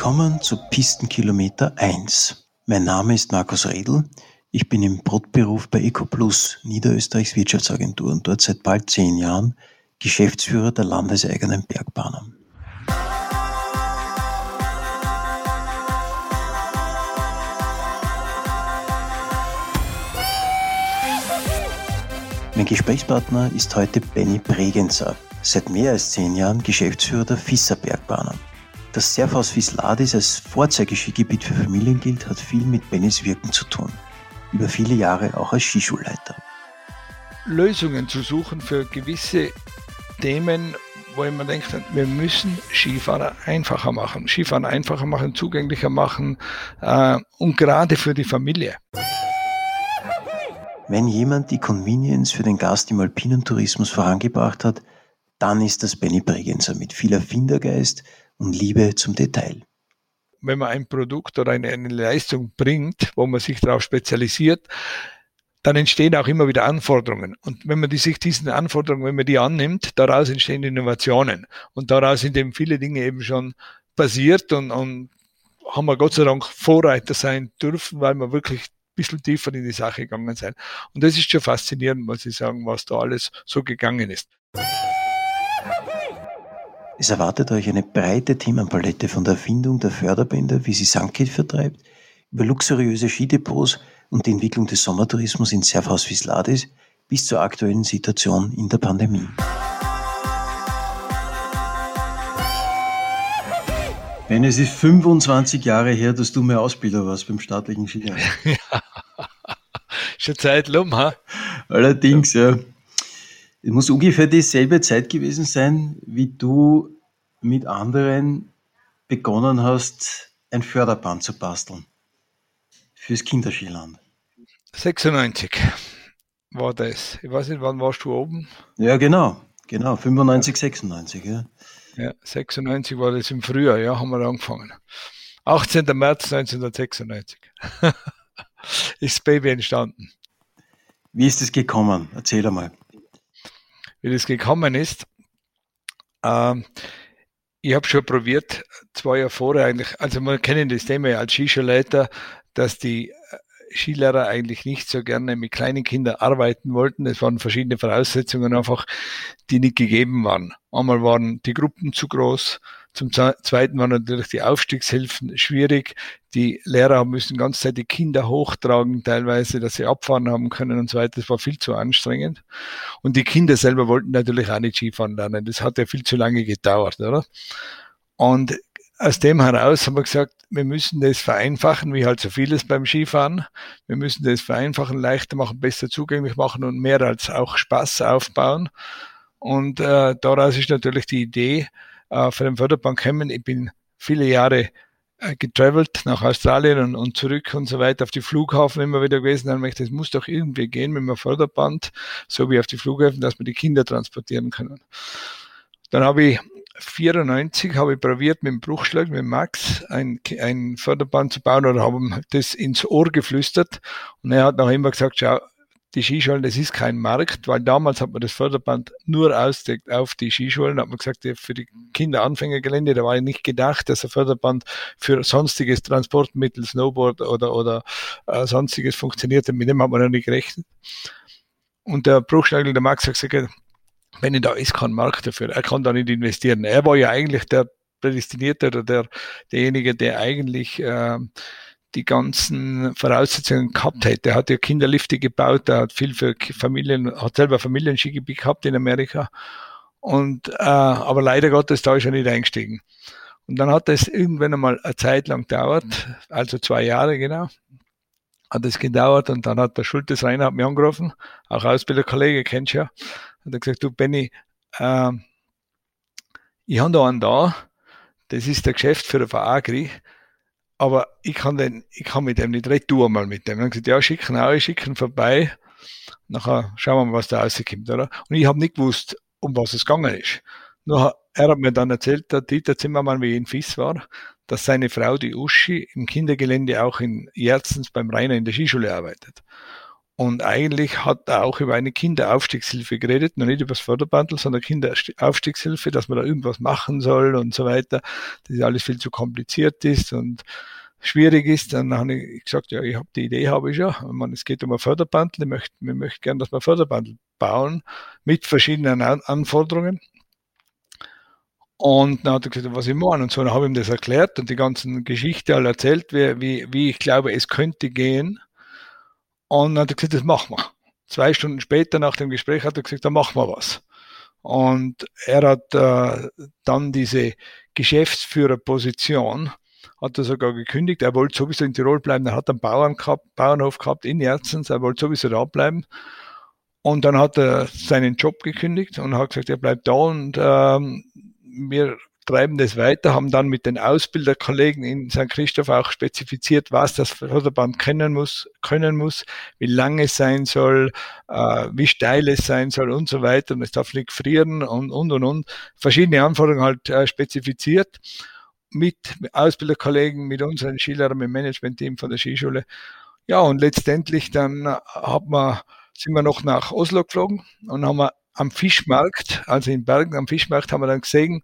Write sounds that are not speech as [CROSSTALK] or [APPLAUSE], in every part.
Willkommen zu Pistenkilometer 1. Mein Name ist Markus Redl. Ich bin im Brotberuf bei EcoPlus, Niederösterreichs Wirtschaftsagentur und dort seit bald zehn Jahren Geschäftsführer der landeseigenen Bergbahnen. Mein Gesprächspartner ist heute Benny Bregenzer, seit mehr als zehn Jahren Geschäftsführer der Fisser Bergbahnen. Dass Serfaus Visladis als Vorzeigeskigebiet für Familien gilt, hat viel mit Bennys Wirken zu tun. Über viele Jahre auch als Skischulleiter. Lösungen zu suchen für gewisse Themen, wo man denkt, wir müssen Skifahrer einfacher machen, Skifahren einfacher machen, zugänglicher machen äh, und gerade für die Familie. Wenn jemand die Convenience für den Gast im alpinen Tourismus vorangebracht hat, dann ist das Benny Bregenzer mit viel Erfindergeist und Liebe zum Detail. Wenn man ein Produkt oder eine, eine Leistung bringt, wo man sich darauf spezialisiert, dann entstehen auch immer wieder Anforderungen. Und wenn man die, sich diesen Anforderungen, wenn man die annimmt, daraus entstehen Innovationen. Und daraus sind eben viele Dinge eben schon passiert und, und haben wir Gott sei Dank Vorreiter sein dürfen, weil wir wirklich bisschen tiefer in die Sache gegangen sein. Und das ist schon faszinierend, muss ich sagen, was da alles so gegangen ist. Es erwartet euch eine breite Themenpalette von der Erfindung der Förderbänder, wie sie Sankit vertreibt, über luxuriöse Skidepots und die Entwicklung des Sommertourismus in Servhaus Visladis bis zur aktuellen Situation in der Pandemie. Ben, es ist 25 Jahre her, dass du mehr Ausbilder warst beim staatlichen Skijahr. [LAUGHS] ja. Schon Zeit lum, ha? Allerdings, ja. Es muss ungefähr dieselbe Zeit gewesen sein, wie du mit anderen begonnen hast, ein Förderband zu basteln. Fürs Kinderskiland. 96 war das. Ich weiß nicht, wann warst du oben? Ja, genau. Genau, 95, 96, ja. Ja, 96 war das im Frühjahr, ja, haben wir angefangen. 18. März 1996 [LAUGHS] ist das Baby entstanden. Wie ist es gekommen? Erzähl einmal. Wie das gekommen ist, ähm, ich habe schon probiert, zwei Jahre vorher eigentlich, also wir kennen das Thema als Skischulleiter, dass die Skilehrer eigentlich nicht so gerne mit kleinen Kindern arbeiten wollten. Es waren verschiedene Voraussetzungen einfach, die nicht gegeben waren. Einmal waren die Gruppen zu groß, zum Zweiten waren natürlich die Aufstiegshilfen schwierig. Die Lehrer müssen ganz Zeit die Kinder hochtragen, teilweise, dass sie abfahren haben können und so weiter. Das war viel zu anstrengend. Und die Kinder selber wollten natürlich auch nicht Skifahren lernen. Das hat ja viel zu lange gedauert, oder? Und aus dem heraus haben wir gesagt, wir müssen das vereinfachen, wie halt so vieles beim Skifahren. Wir müssen das vereinfachen, leichter machen, besser zugänglich machen und mehr als auch Spaß aufbauen. Und äh, daraus ist natürlich die Idee äh, für den Förderband gekommen. Ich bin viele Jahre äh, getravelt nach Australien und, und zurück und so weiter auf die Flughafen immer wieder gewesen. Dann möchte es muss doch irgendwie gehen mit einem Förderband, so wie auf die Flughäfen, dass wir die Kinder transportieren können. Dann habe ich 94 habe ich probiert mit dem Bruchschlag, mit Max, ein, ein Förderband zu bauen oder habe ihm das ins Ohr geflüstert. Und er hat noch immer gesagt, schau, die Skischulen, das ist kein Markt, weil damals hat man das Förderband nur ausdeckt auf die Skischulen, hat man gesagt, für die Kinderanfängergelände, da war ja nicht gedacht, dass ein Förderband für sonstiges Transportmittel, Snowboard oder, oder äh, sonstiges funktioniert, mit dem hat man ja nicht gerechnet. Und der Bruchschnagel, der Max, hat gesagt, wenn da ist kein Markt dafür, er kann da nicht investieren. Er war ja eigentlich der Prädestinierte oder der, derjenige, der eigentlich äh, die ganzen Voraussetzungen gehabt hätte. Er hat ja Kinderlifte gebaut, er hat viel für Familien, hat selber Familienskigebiet gehabt in Amerika. Und äh, aber leider Gottes, da ist er nicht eingestiegen. Und dann hat es irgendwann einmal eine Zeit lang gedauert, also zwei Jahre genau, hat es gedauert und dann hat der Schultes Reinhard mich angerufen, auch Ausbilderkollege, kennst du ja, hat er gesagt, du Benny, äh, ich habe da einen da, das ist der Geschäftsführer von Agri, aber ich kann, den, ich kann mit dem nicht reden, mal mit dem. Dann gesagt, ja, schicken auch, schicken vorbei, nachher schauen wir mal, was da rauskommt, oder? Und ich habe nicht gewusst, um was es gegangen ist. Nur er hat mir dann erzählt, der Dieter Zimmermann, wie in Fiss war, dass seine Frau, die Uschi, im Kindergelände auch in Jerzens beim Rainer in der Skischule arbeitet. Und eigentlich hat er auch über eine Kinderaufstiegshilfe geredet, noch nicht über das Förderbandel, sondern Kinderaufstiegshilfe, dass man da irgendwas machen soll und so weiter, dass alles viel zu kompliziert ist und schwierig ist. Dann habe ich gesagt, ja, ich habe die Idee, habe ich. Ich meine, es geht um ein Förderbandel. Ich möchte, ich möchte gerne, dass wir Förderbandel bauen mit verschiedenen Anforderungen. Und dann hat er gesagt, was ich meine. Und so dann habe ich ihm das erklärt und die ganzen Geschichte all erzählt, wie, wie, wie ich glaube, es könnte gehen. Und dann hat er gesagt, das machen wir. Zwei Stunden später nach dem Gespräch hat er gesagt, da machen wir was. Und er hat äh, dann diese Geschäftsführerposition, hat er sogar gekündigt. Er wollte sowieso in Tirol bleiben. Er hat einen Bauern gehabt, Bauernhof gehabt in Erzens. Er wollte sowieso da bleiben. Und dann hat er seinen Job gekündigt und hat gesagt, er bleibt da und ähm, wir treiben das weiter, haben dann mit den Ausbilderkollegen in St. Christoph auch spezifiziert, was das Förderband können muss, können muss, wie lang es sein soll, äh, wie steil es sein soll und so weiter. Und es darf nicht frieren und, und, und, und. Verschiedene Anforderungen halt äh, spezifiziert mit Ausbilderkollegen, mit unseren Schülern, mit dem Managementteam von der Skischule. Ja, und letztendlich dann hat man, sind wir noch nach Oslo geflogen und haben wir am Fischmarkt, also in Bergen am Fischmarkt, haben wir dann gesehen,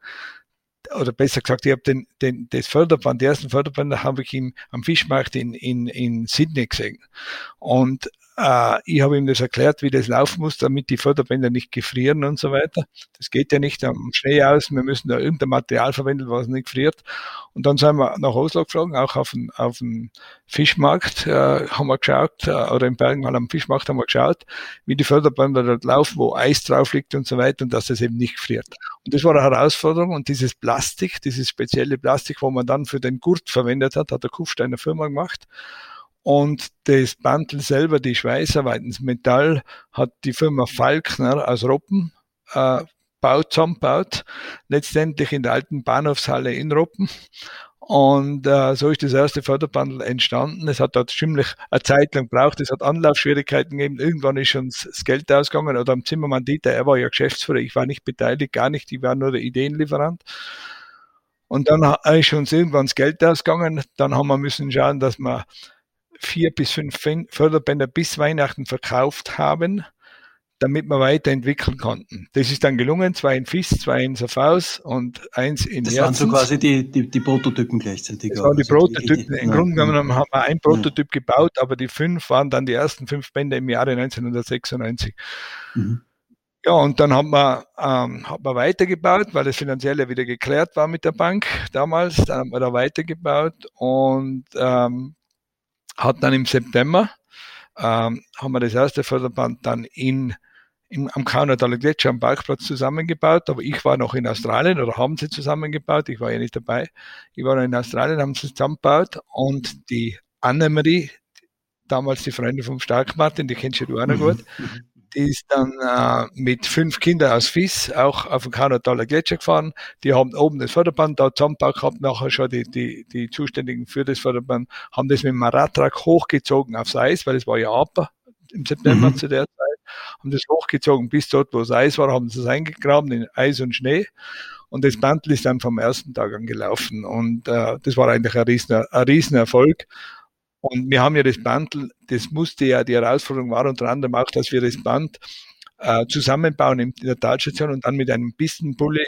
oder besser gesagt, ich habe den, den, das Förderband, die ersten Förderband habe ich im, am Fischmarkt in, in, in Sydney gesehen. Und äh, ich habe ihm das erklärt, wie das laufen muss, damit die Förderbänder nicht gefrieren und so weiter. Das geht ja nicht am Schnee aus. Wir müssen da irgendein Material verwenden, was nicht friert. Und dann sind wir nach Oslo geflogen, auch auf den, auf den Fischmarkt äh, haben wir geschaut, äh, oder in Bergen am Fischmarkt haben wir geschaut, wie die Förderbänder dort laufen, wo Eis drauf liegt und so weiter und dass das eben nicht friert. Und das war eine Herausforderung. Und dieses Plastik, dieses spezielle Plastik, wo man dann für den Gurt verwendet hat, hat der Kufsteiner Firma gemacht. Und das Bandel selber, die Schweißarbeiten, das Metall, hat die Firma Falkner aus Roppen äh, baut, zusammenbaut. Letztendlich in der alten Bahnhofshalle in Roppen. Und äh, so ist das erste Förderbandel entstanden. Es hat dort ziemlich eine Zeit lang gebraucht. Es hat Anlaufschwierigkeiten gegeben. Irgendwann ist schon das Geld ausgegangen. Oder am Zimmermann Dieter, er war ja Geschäftsführer. Ich war nicht beteiligt, gar nicht. Ich war nur der Ideenlieferant. Und dann ist uns irgendwann das Geld ausgegangen. Dann haben wir müssen schauen, dass wir vier bis fünf Förderbänder bis Weihnachten verkauft haben, damit wir weiterentwickeln konnten. Das ist dann gelungen, zwei in FIS, zwei in Safhaus und eins in Das Herzens. waren so quasi die, die, die Prototypen gleichzeitig. Das waren die also Prototypen. Im Grunde genommen haben wir ein Prototyp ja. gebaut, aber die fünf waren dann die ersten fünf Bänder im Jahre 1996. Mhm. Ja, und dann haben wir, ähm, haben wir weitergebaut, weil das Finanzielle wieder geklärt war mit der Bank damals. Dann haben wir da weitergebaut und ähm, hat dann im September, ähm, haben wir das erste Förderband dann in, in am Kaunertaler Gletscher am Parkplatz zusammengebaut, aber ich war noch in Australien oder haben sie zusammengebaut, ich war ja nicht dabei. Ich war noch in Australien, haben sie zusammengebaut und die Annemarie, damals die Freundin vom Stark Martin, die kennst du auch noch mhm. Die ist dann äh, mit fünf Kindern aus Fies auch auf den Kanadaler Gletscher gefahren. Die haben oben das Förderband da zusammengebaut gehabt, nachher schon die, die, die Zuständigen für das Förderband, haben das mit dem Radtrag hochgezogen aufs Eis, weil es war ja Aper im September mhm. zu der Zeit, haben das hochgezogen bis dort, wo es Eis war, haben sie es eingegraben in Eis und Schnee. Und das Bandel ist dann vom ersten Tag an gelaufen. Und äh, das war eigentlich ein riesen, ein riesen Erfolg. Und wir haben ja das Band, das musste ja, die Herausforderung war unter anderem auch, dass wir das Band äh, zusammenbauen in der Talstation und dann mit einem Pistenbully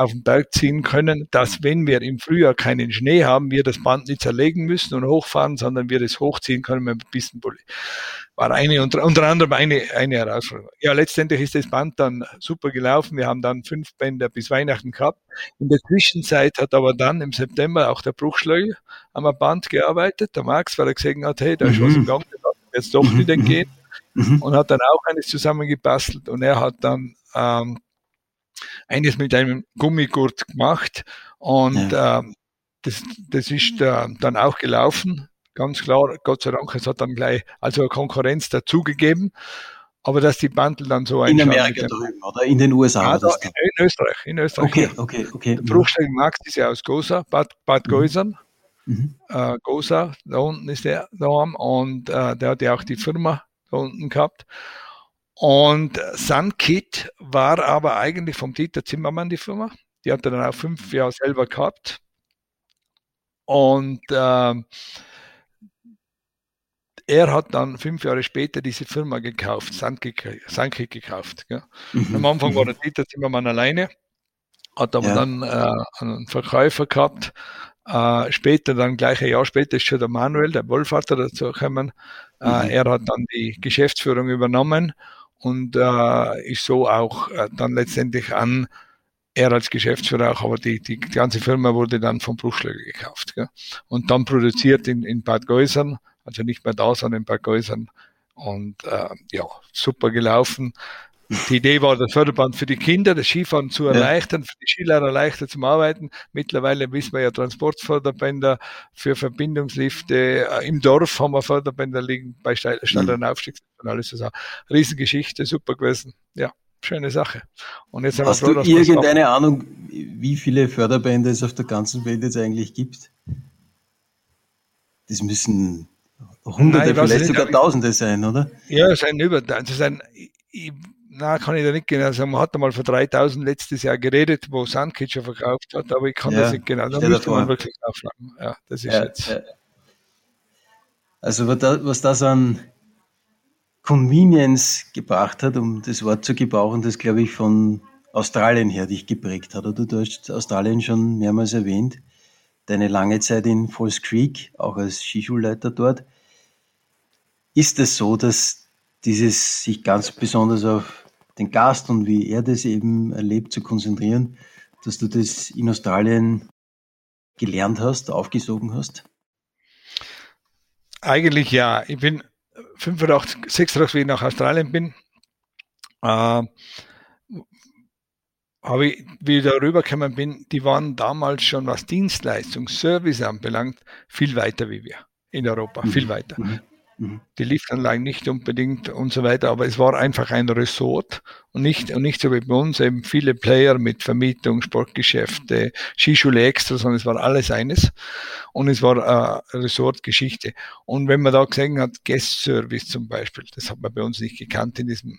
auf den Berg ziehen können, dass wenn wir im Frühjahr keinen Schnee haben, wir das Band nicht zerlegen müssen und hochfahren, sondern wir das hochziehen können mit dem Pistenbully. War eine, unter, unter anderem eine, eine Herausforderung. Ja, letztendlich ist das Band dann super gelaufen. Wir haben dann fünf Bänder bis Weihnachten gehabt. In der Zwischenzeit hat aber dann im September auch der Bruchschläger am Band gearbeitet, der Max, weil er gesehen hat, hey, da ist mhm. was im Gang, das jetzt doch nicht entgehen. Mhm. Und hat dann auch eines zusammengebastelt und er hat dann ähm, eines mit einem Gummigurt gemacht und ja. äh, das, das ist äh, dann auch gelaufen. Ganz klar, Gott sei Dank, es hat dann gleich also Konkurrenz dazugegeben. Aber dass die Bandel dann so In Amerika drüben oder in den USA? Ja, da, in Österreich. In Österreich. Okay, okay, okay. Der Bruchstein Max ist ja aus Gosa, Bad, Bad mhm. Geusern. Mhm. Äh, Gosa, da unten ist der daheim und äh, der hat ja auch die Firma da unten gehabt. Und Sunkit war aber eigentlich vom Dieter Zimmermann die Firma. Die hat er dann auch fünf Jahre selber gehabt. Und äh, er hat dann fünf Jahre später diese Firma gekauft, Sandkick gekauft. Mhm. Am Anfang war der Dieter Zimmermann alleine, hat aber ja. dann äh, einen Verkäufer gehabt. Äh, später, dann gleich ein Jahr später, ist schon der Manuel, der Wohlvater dazu gekommen. Äh, mhm. Er hat dann die Geschäftsführung übernommen und äh, ist so auch äh, dann letztendlich an er als Geschäftsführer auch, aber die, die, die ganze Firma wurde dann vom Bruchschläger gekauft. Gell? Und dann produziert in, in Bad Geusern also nicht mehr da, sondern bei Gäusern. Und äh, ja, super gelaufen. Die Idee war, das Förderband für die Kinder, das Skifahren zu erleichtern, für die Skilehrer leichter zum Arbeiten. Mittlerweile wissen wir ja Transportförderbänder für Verbindungslifte. Äh, Im Dorf haben wir Förderbänder liegen bei steileren mhm. Aufstiegs und alles so. Riesengeschichte, super gewesen. Ja, schöne Sache. Und jetzt Hast froh, du irgendeine Ahnung, wie viele Förderbänder es auf der ganzen Welt jetzt eigentlich gibt? Das müssen Hunderte, Nein, vielleicht sogar Tausende sein, oder? Ja, es sind über, also sind, ich, na, kann ich da nicht genau sagen. Man hat einmal vor 3000 letztes Jahr geredet, wo Sandkitscher verkauft hat, aber ich kann ja, das nicht genau. Da müsste man wirklich aufschlagen. Ja, das ist ja, jetzt. Ja. Also, was das, was das an Convenience gebracht hat, um das Wort zu gebrauchen, das glaube ich von Australien her dich geprägt hat. Oder du hast Australien schon mehrmals erwähnt. Deine lange Zeit in Falls Creek, auch als Skischulleiter dort. Ist es so, dass dieses sich ganz besonders auf den Gast und wie er das eben erlebt zu konzentrieren, dass du das in Australien gelernt hast, aufgesogen hast? Eigentlich ja. Ich bin 85, 86, wie ich nach Australien bin, äh, habe ich, wie ich da rübergekommen bin, die waren damals schon, was Dienstleistung, Service anbelangt, viel weiter wie wir in Europa, mhm. viel weiter. Mhm. Mhm. die Liftanlagen nicht unbedingt und so weiter, aber es war einfach ein Resort und nicht, und nicht so wie bei uns eben viele Player mit Vermietung, Sportgeschäfte, Skischule extra, sondern es war alles eines und es war äh, Resortgeschichte. Und wenn man da gesehen hat, Guest Service zum Beispiel, das hat man bei uns nicht gekannt in diesem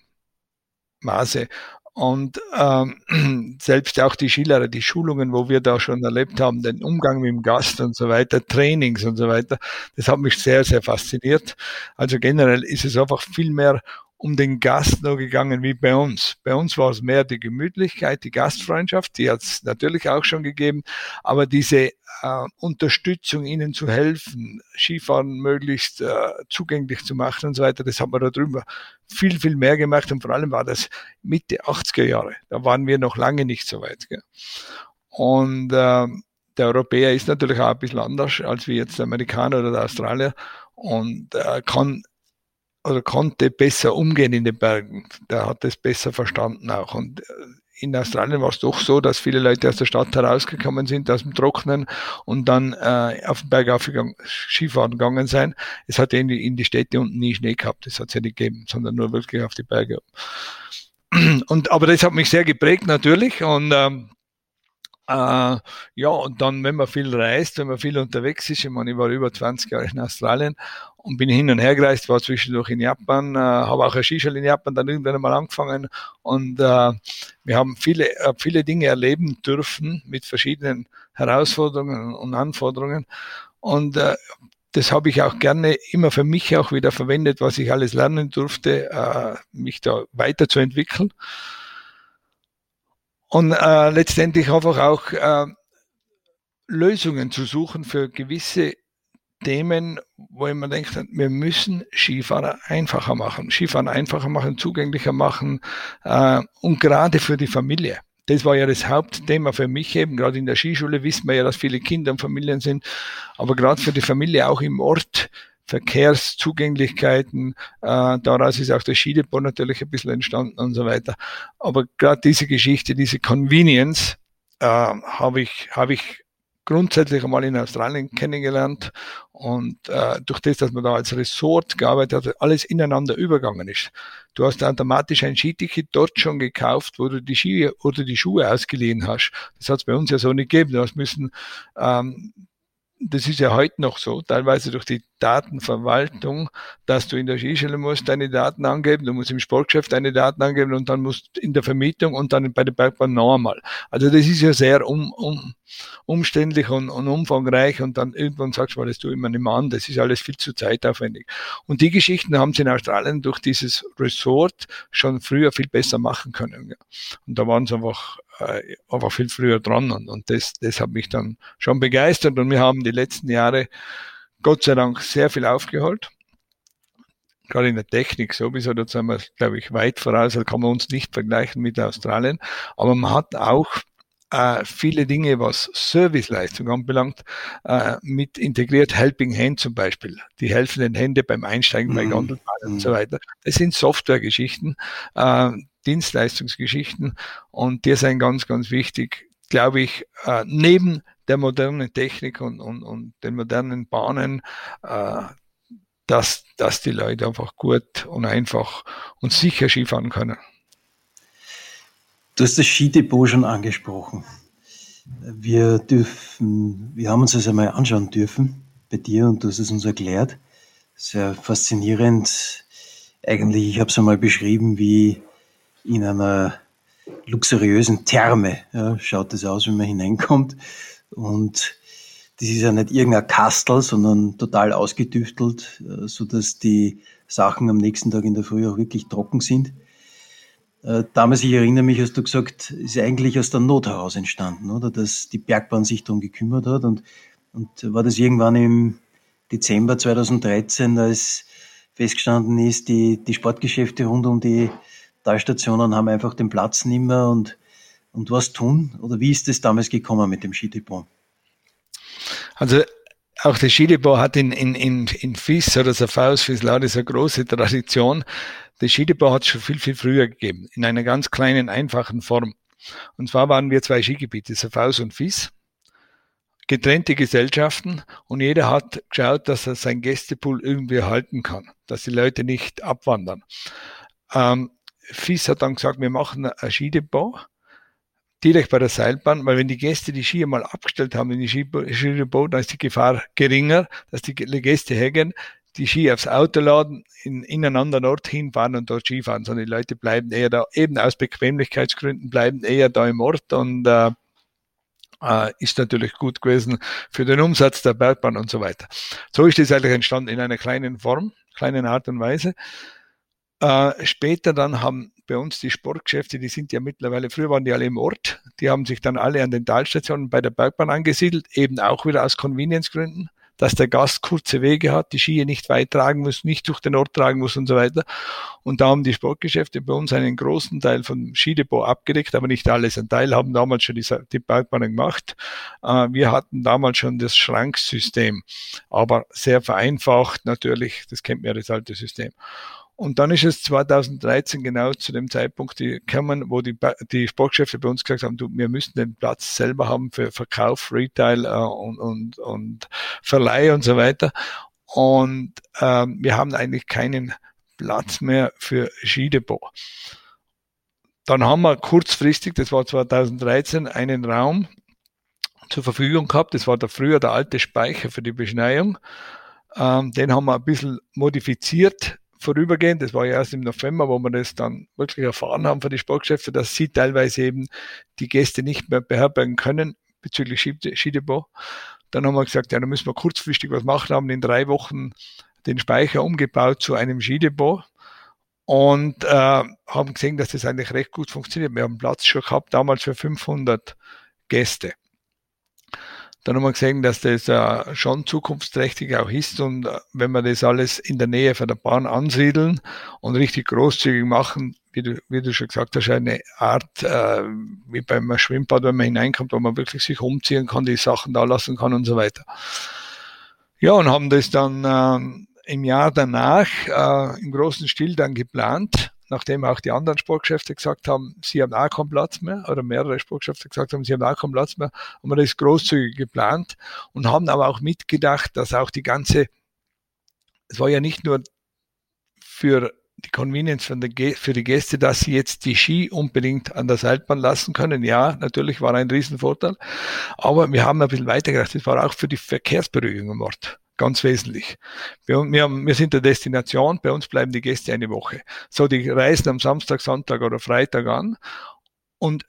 Maße. Und ähm, [CLEARS THROAT] selbst auch die Skilehrer, die Schulungen, wo wir da schon erlebt haben, den Umgang mit dem Gast und so weiter, Trainings und so weiter, das hat mich sehr, sehr fasziniert. Also generell ist es einfach viel mehr um den Gast noch gegangen wie bei uns. Bei uns war es mehr die Gemütlichkeit, die Gastfreundschaft, die hat es natürlich auch schon gegeben, aber diese äh, Unterstützung, ihnen zu helfen, Skifahren möglichst äh, zugänglich zu machen und so weiter, das haben wir da drüber viel, viel mehr gemacht und vor allem war das Mitte 80er Jahre. Da waren wir noch lange nicht so weit. Gell? Und äh, der Europäer ist natürlich auch ein bisschen anders als wie jetzt der Amerikaner oder der Australier und äh, kann oder konnte besser umgehen in den Bergen. Der hat das besser verstanden auch. Und äh, in Australien war es doch so, dass viele Leute aus der Stadt herausgekommen sind, aus dem Trocknen und dann äh, auf den Berg aufgegangen, Skifahren gegangen sein. Es hat in die, in die Städte unten nie Schnee gehabt, das hat es ja nicht gegeben, sondern nur wirklich auf die Berge. Und, aber das hat mich sehr geprägt natürlich und ähm, äh, ja, und dann, wenn man viel reist, wenn man viel unterwegs ist, ich meine, ich war über 20 Jahre in Australien und bin hin und her gereist, war zwischendurch in Japan, äh, habe auch ein Skischall in Japan dann irgendwann einmal angefangen und äh, wir haben viele, äh, viele Dinge erleben dürfen mit verschiedenen Herausforderungen und Anforderungen und äh, das habe ich auch gerne immer für mich auch wieder verwendet, was ich alles lernen durfte, äh, mich da weiterzuentwickeln. Und äh, letztendlich einfach auch äh, Lösungen zu suchen für gewisse Themen, wo mir denke, wir müssen Skifahrer einfacher machen, Skifahren einfacher machen, zugänglicher machen äh, und gerade für die Familie. Das war ja das Hauptthema für mich eben. Gerade in der Skischule wissen wir ja, dass viele Kinder und Familien sind, aber gerade für die Familie auch im Ort Verkehrszugänglichkeiten. Äh, daraus ist auch das Skidepot natürlich ein bisschen entstanden und so weiter. Aber gerade diese Geschichte, diese Convenience, äh, habe ich, habe ich grundsätzlich einmal in Australien kennengelernt und äh, durch das, dass man da als Resort gearbeitet hat, alles ineinander übergangen ist. Du hast automatisch ein Skiticket dort schon gekauft, wo du die Ski oder die Schuhe ausgeliehen hast. Das hat es bei uns ja so nicht gegeben. Du hast müssen ähm, das ist ja heute noch so, teilweise durch die Datenverwaltung, dass du in der Skischule musst deine Daten angeben, du musst im Sportgeschäft deine Daten angeben und dann musst in der Vermietung und dann bei der Bergbahn nochmal. Also das ist ja sehr um, um, umständlich und, und umfangreich und dann irgendwann sagst du mal, das tue ich mir nicht mehr an, das ist alles viel zu zeitaufwendig. Und die Geschichten haben sie in Australien durch dieses Resort schon früher viel besser machen können. Und da waren sie einfach äh, einfach viel früher dran und, und das, das hat mich dann schon begeistert und wir haben die letzten Jahre Gott sei Dank sehr viel aufgeholt. Gerade in der Technik sowieso, da sind wir, glaube ich, weit voraus, da kann man uns nicht vergleichen mit Australien. Aber man hat auch äh, viele Dinge, was Serviceleistung anbelangt, äh, mit integriert Helping Hand zum Beispiel, die helfenden Hände beim Einsteigen bei mhm. Gondelfahrern mhm. und so weiter. Das sind Softwaregeschichten, äh, Dienstleistungsgeschichten und die sind ganz, ganz wichtig, glaube ich, äh, neben der modernen Technik und, und, und den modernen Bahnen, äh, dass, dass die Leute einfach gut und einfach und sicher Skifahren können. Du hast das Skidepot schon angesprochen. Wir dürfen, wir haben uns das einmal anschauen dürfen bei dir und du hast es uns erklärt. Sehr faszinierend. Eigentlich, ich habe es einmal beschrieben, wie in einer luxuriösen Therme. Ja, schaut es aus, wenn man hineinkommt. Und das ist ja nicht irgendein Kastel, sondern total ausgedüftelt, äh, so dass die Sachen am nächsten Tag in der Früh auch wirklich trocken sind. Äh, damals, ich erinnere mich, hast du gesagt, ist eigentlich aus der Not heraus entstanden, oder? Dass die Bergbahn sich darum gekümmert hat und, und war das irgendwann im Dezember 2013, als festgestanden ist, die, die Sportgeschäfte rund um die Talstationen haben einfach den Platz nicht mehr und, und was tun? Oder wie ist es damals gekommen mit dem Skidepot? Also auch das Skidepot hat in, in, in, in Fiss oder Safaus Fisladis eine große Tradition. Das Skidepot hat es schon viel, viel früher gegeben, in einer ganz kleinen, einfachen Form. Und zwar waren wir zwei Skigebiete, Safaus und Fiss, getrennte Gesellschaften und jeder hat geschaut, dass er sein Gästepool irgendwie erhalten kann, dass die Leute nicht abwandern. Ähm, FIS hat dann gesagt, wir machen ein Skidepot direkt bei der Seilbahn, weil wenn die Gäste die Skier mal abgestellt haben in die Skidepot, dann ist die Gefahr geringer, dass die Gäste hängen, die Ski aufs Auto laden, in, ineinander Ort hinfahren und dort Skifahren, sondern die Leute bleiben eher da, eben aus Bequemlichkeitsgründen bleiben eher da im Ort und äh, äh, ist natürlich gut gewesen für den Umsatz der Bergbahn und so weiter. So ist es eigentlich entstanden in einer kleinen Form, kleinen Art und Weise. Äh, später dann haben bei uns die Sportgeschäfte, die sind ja mittlerweile, früher waren die alle im Ort, die haben sich dann alle an den Talstationen bei der Bergbahn angesiedelt, eben auch wieder aus Convenience-Gründen, dass der Gast kurze Wege hat, die Skier nicht weit tragen muss, nicht durch den Ort tragen muss und so weiter. Und da haben die Sportgeschäfte bei uns einen großen Teil vom Skidepot abgedeckt, aber nicht alles. Ein Teil haben damals schon die, Bergbahnen gemacht. Äh, wir hatten damals schon das Schranksystem, aber sehr vereinfacht natürlich, das kennt man ja das alte System. Und dann ist es 2013 genau zu dem Zeitpunkt gekommen, wo die, die Sportgeschäfte bei uns gesagt haben, du, wir müssen den Platz selber haben für Verkauf, Retail äh, und, und, und Verleih und so weiter. Und ähm, wir haben eigentlich keinen Platz mehr für Skidepot. Dann haben wir kurzfristig, das war 2013, einen Raum zur Verfügung gehabt. Das war der früher der alte Speicher für die Beschneiung. Ähm, den haben wir ein bisschen modifiziert vorübergehend, das war ja erst im November, wo wir das dann wirklich erfahren haben von den Sportgeschäften, dass sie teilweise eben die Gäste nicht mehr beherbergen können bezüglich Skidepot. Dann haben wir gesagt, ja, da müssen wir kurzfristig was machen, haben in drei Wochen den Speicher umgebaut zu einem Skidepot und äh, haben gesehen, dass das eigentlich recht gut funktioniert. Wir haben Platz schon gehabt, damals für 500 Gäste. Dann haben wir gesehen, dass das äh, schon zukunftsträchtig auch ist und äh, wenn wir das alles in der Nähe von der Bahn ansiedeln und richtig großzügig machen, wie du, wie du schon gesagt hast, eine Art äh, wie beim Schwimmbad, wenn man hineinkommt, wo man wirklich sich umziehen kann, die Sachen da lassen kann und so weiter. Ja, und haben das dann äh, im Jahr danach äh, im großen Stil dann geplant nachdem auch die anderen Sportgeschäfte gesagt haben, sie haben auch keinen Platz mehr, oder mehrere Sportgeschäfte gesagt haben, sie haben auch keinen Platz mehr, haben wir das großzügig geplant und haben aber auch mitgedacht, dass auch die ganze, es war ja nicht nur für die Convenience für die Gäste, dass sie jetzt die Ski unbedingt an der Seilbahn lassen können. Ja, natürlich war ein Riesenvorteil. Aber wir haben ein bisschen weiter gedacht. Das war auch für die Verkehrsberuhigung am Ort ganz wesentlich. Wir, wir, haben, wir sind der Destination, bei uns bleiben die Gäste eine Woche. So, die reisen am Samstag, Sonntag oder Freitag an und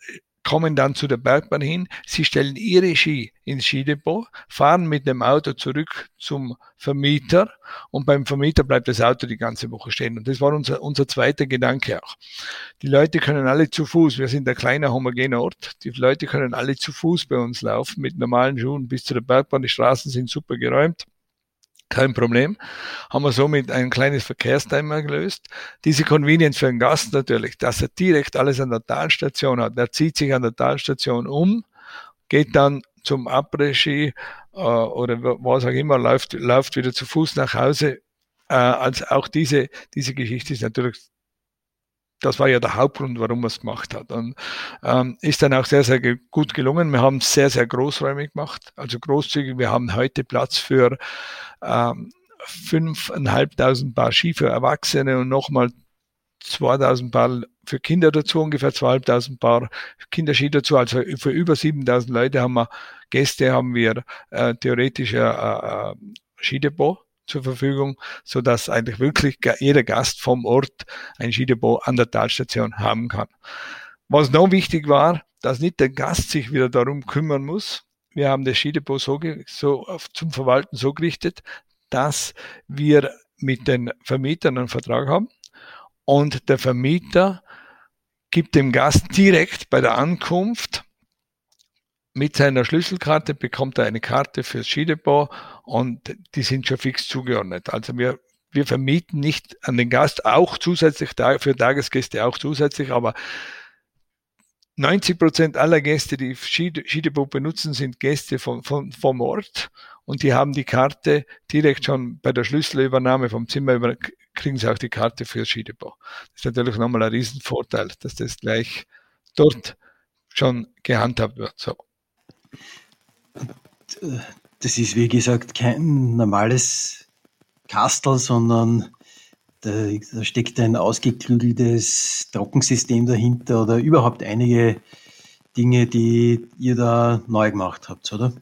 kommen dann zu der Bergbahn hin. Sie stellen ihre Ski ins Skidepot, fahren mit dem Auto zurück zum Vermieter und beim Vermieter bleibt das Auto die ganze Woche stehen. Und das war unser, unser zweiter Gedanke auch. Die Leute können alle zu Fuß, wir sind ein kleiner homogener Ort, die Leute können alle zu Fuß bei uns laufen mit normalen Schuhen bis zu der Bergbahn. Die Straßen sind super geräumt kein Problem. Haben wir somit ein kleines Verkehrstimer gelöst. Diese Convenience für den Gast natürlich, dass er direkt alles an der Talstation hat. Er zieht sich an der Talstation um, geht dann zum Après-Ski äh, oder was auch immer, läuft, läuft wieder zu Fuß nach Hause. Äh, also auch diese, diese Geschichte ist natürlich das war ja der Hauptgrund, warum man es gemacht hat. Und ähm, ist dann auch sehr, sehr gut gelungen. Wir haben es sehr, sehr großräumig gemacht, also großzügig. Wir haben heute Platz für ähm, 5.500 Paar Ski für Erwachsene und nochmal 2000 Paar für Kinder dazu, ungefähr 12.000 Paar Kinderski dazu. Also für über 7.000 Leute haben wir Gäste, haben wir äh, theoretisch äh, äh, Skidepot zur Verfügung, so dass eigentlich wirklich jeder Gast vom Ort ein Skidepot an der Talstation haben kann. Was noch wichtig war, dass nicht der Gast sich wieder darum kümmern muss. Wir haben das Skidepot so, so auf, zum Verwalten so gerichtet, dass wir mit den Vermietern einen Vertrag haben und der Vermieter gibt dem Gast direkt bei der Ankunft mit seiner Schlüsselkarte bekommt er eine Karte fürs Skidepot und die sind schon fix zugeordnet. Also wir, wir vermieten nicht an den Gast auch zusätzlich, für Tagesgäste auch zusätzlich, aber 90 Prozent aller Gäste, die Skidepot benutzen, sind Gäste von, von, vom Ort und die haben die Karte direkt schon bei der Schlüsselübernahme vom Zimmer über, kriegen sie auch die Karte fürs Skidepot. Das ist natürlich nochmal ein Riesenvorteil, dass das gleich dort schon gehandhabt wird. So. Das ist wie gesagt kein normales Kastel, sondern da, da steckt ein ausgeklügeltes Trockensystem dahinter oder überhaupt einige Dinge, die ihr da neu gemacht habt, oder?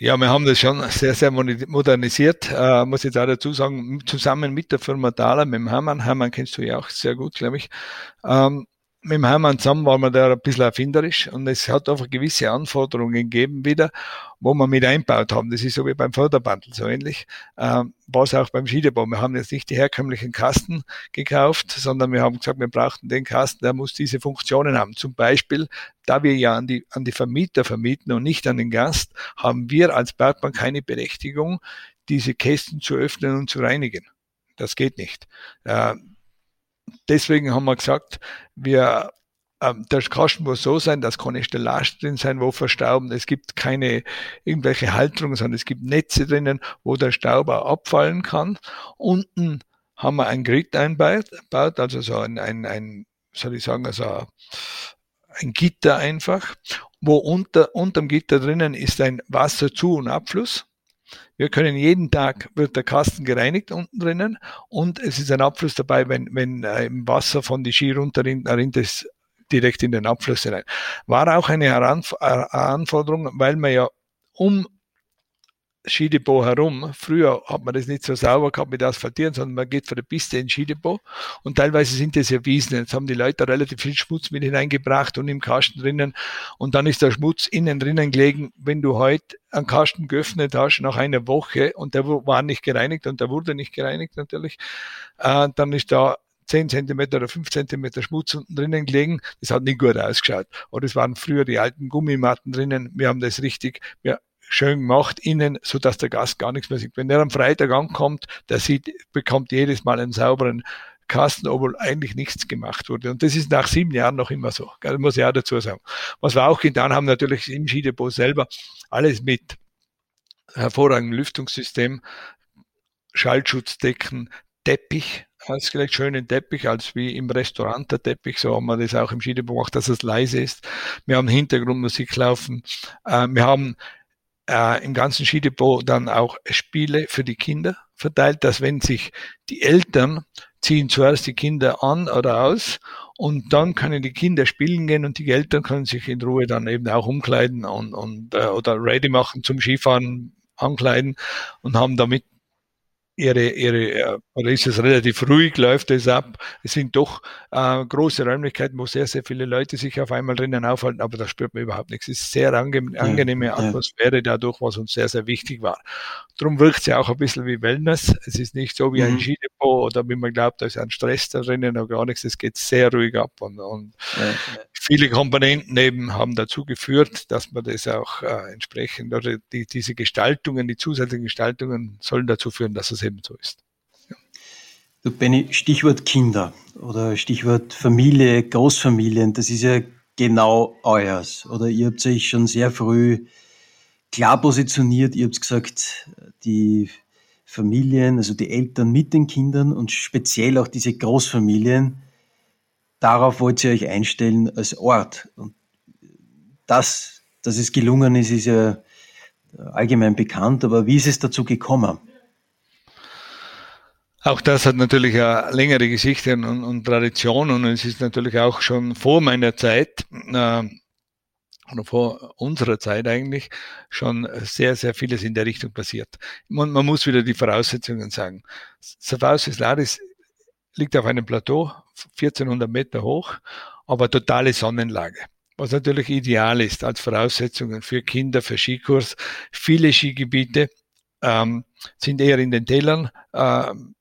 Ja, wir haben das schon sehr, sehr modernisiert, äh, muss jetzt auch dazu sagen, zusammen mit der Firma Thaler, mit dem Hermann. Hermann kennst du ja auch sehr gut, glaube ich. Ähm, mit dem Hermann zusammen waren wir da ein bisschen erfinderisch und es hat einfach gewisse Anforderungen gegeben wieder, wo wir mit einbaut haben. Das ist so wie beim Förderbandel so ähnlich. Ähm, war es auch beim Skidebau. Wir haben jetzt nicht die herkömmlichen Kasten gekauft, sondern wir haben gesagt, wir brauchten den Kasten, der muss diese Funktionen haben. Zum Beispiel, da wir ja an die, an die Vermieter vermieten und nicht an den Gast, haben wir als Bergbahn keine Berechtigung, diese Kästen zu öffnen und zu reinigen. Das geht nicht. Äh, deswegen haben wir gesagt, wir ähm, der Kasten muss so sein, dass keine Stellage drin sein, wo verstauben. Es gibt keine irgendwelche Halterung, sondern es gibt Netze drinnen, wo der Staub auch abfallen kann. Unten haben wir ein Grid einbaut, also so ein, ein, ein soll ich sagen, also ein Gitter einfach, wo unter, unterm Gitter drinnen ist ein Wasserzu- und Abfluss. Wir können jeden Tag, wird der Kasten gereinigt unten drinnen und es ist ein Abfluss dabei, wenn, wenn äh, Wasser von die Ski runterrinnt, rinnt es direkt in den Abfluss hinein. War auch eine Heranf äh, Anforderung, weil man ja um Skidepot herum. Früher hat man das nicht so sauber gehabt mit Asphaltieren, sondern man geht von der Piste ins Skidepot und teilweise sind das ja Wiesen. Jetzt haben die Leute relativ viel Schmutz mit hineingebracht und im Kasten drinnen und dann ist der Schmutz innen drinnen gelegen. Wenn du heute einen Kasten geöffnet hast nach einer Woche und der war nicht gereinigt und der wurde nicht gereinigt natürlich, äh, dann ist da 10 Zentimeter oder 5 Zentimeter Schmutz unten drinnen gelegen. Das hat nicht gut ausgeschaut. Oder es waren früher die alten Gummimatten drinnen. Wir haben das richtig, wir schön gemacht innen, so dass der Gast gar nichts mehr sieht. Wenn er am Freitag ankommt, der sieht, bekommt jedes Mal einen sauberen Kasten, obwohl eigentlich nichts gemacht wurde. Und das ist nach sieben Jahren noch immer so. Das muss ich auch dazu sagen. Was wir auch getan haben, natürlich im Skidepot selber, alles mit hervorragendem Lüftungssystem, Schallschutzdecken, Teppich, gleich schönen Teppich, als wie im Restaurant der Teppich. So haben wir das auch im Skidepot gemacht, dass es leise ist. Wir haben Hintergrundmusik laufen. Äh, wir haben äh, im ganzen Skidepot dann auch Spiele für die Kinder verteilt, dass wenn sich die Eltern ziehen zuerst die Kinder an oder aus und dann können die Kinder spielen gehen und die Eltern können sich in Ruhe dann eben auch umkleiden und, und äh, oder ready machen zum Skifahren, ankleiden und haben damit ihre, ihre, oder ist es relativ ruhig, läuft es ab. Es sind doch äh, große Räumlichkeiten, wo sehr, sehr viele Leute sich auf einmal drinnen aufhalten, aber da spürt man überhaupt nichts. Es ist sehr ange angenehme ja, Atmosphäre dadurch, was uns sehr, sehr wichtig war. Darum wirkt es ja auch ein bisschen wie Wellness. Es ist nicht so wie mhm. ein Skidepot oder wie man glaubt, da ist ein Stress da drinnen oder gar nichts. Es geht sehr ruhig ab und, und ja, viele Komponenten eben haben dazu geführt, dass man das auch äh, entsprechend oder die, diese Gestaltungen, die zusätzlichen Gestaltungen sollen dazu führen, dass es eben so ist. Ja. Du Benny, Stichwort Kinder oder Stichwort Familie, Großfamilien, das ist ja genau euers. Oder ihr habt euch schon sehr früh klar positioniert. Ihr habt gesagt, die Familien, also die Eltern mit den Kindern und speziell auch diese Großfamilien, darauf wollt ihr euch einstellen als Ort. Und das, dass es gelungen ist, ist ja allgemein bekannt, aber wie ist es dazu gekommen? Auch das hat natürlich eine längere Geschichte und, und Tradition und es ist natürlich auch schon vor meiner Zeit äh, oder vor unserer Zeit eigentlich schon sehr, sehr vieles in der Richtung passiert. Man, man muss wieder die Voraussetzungen sagen. Savausis Laris liegt auf einem Plateau, 1400 Meter hoch, aber totale Sonnenlage. Was natürlich ideal ist als Voraussetzungen für Kinder, für Skikurs. Viele Skigebiete ähm, sind eher in den Tälern, ähm,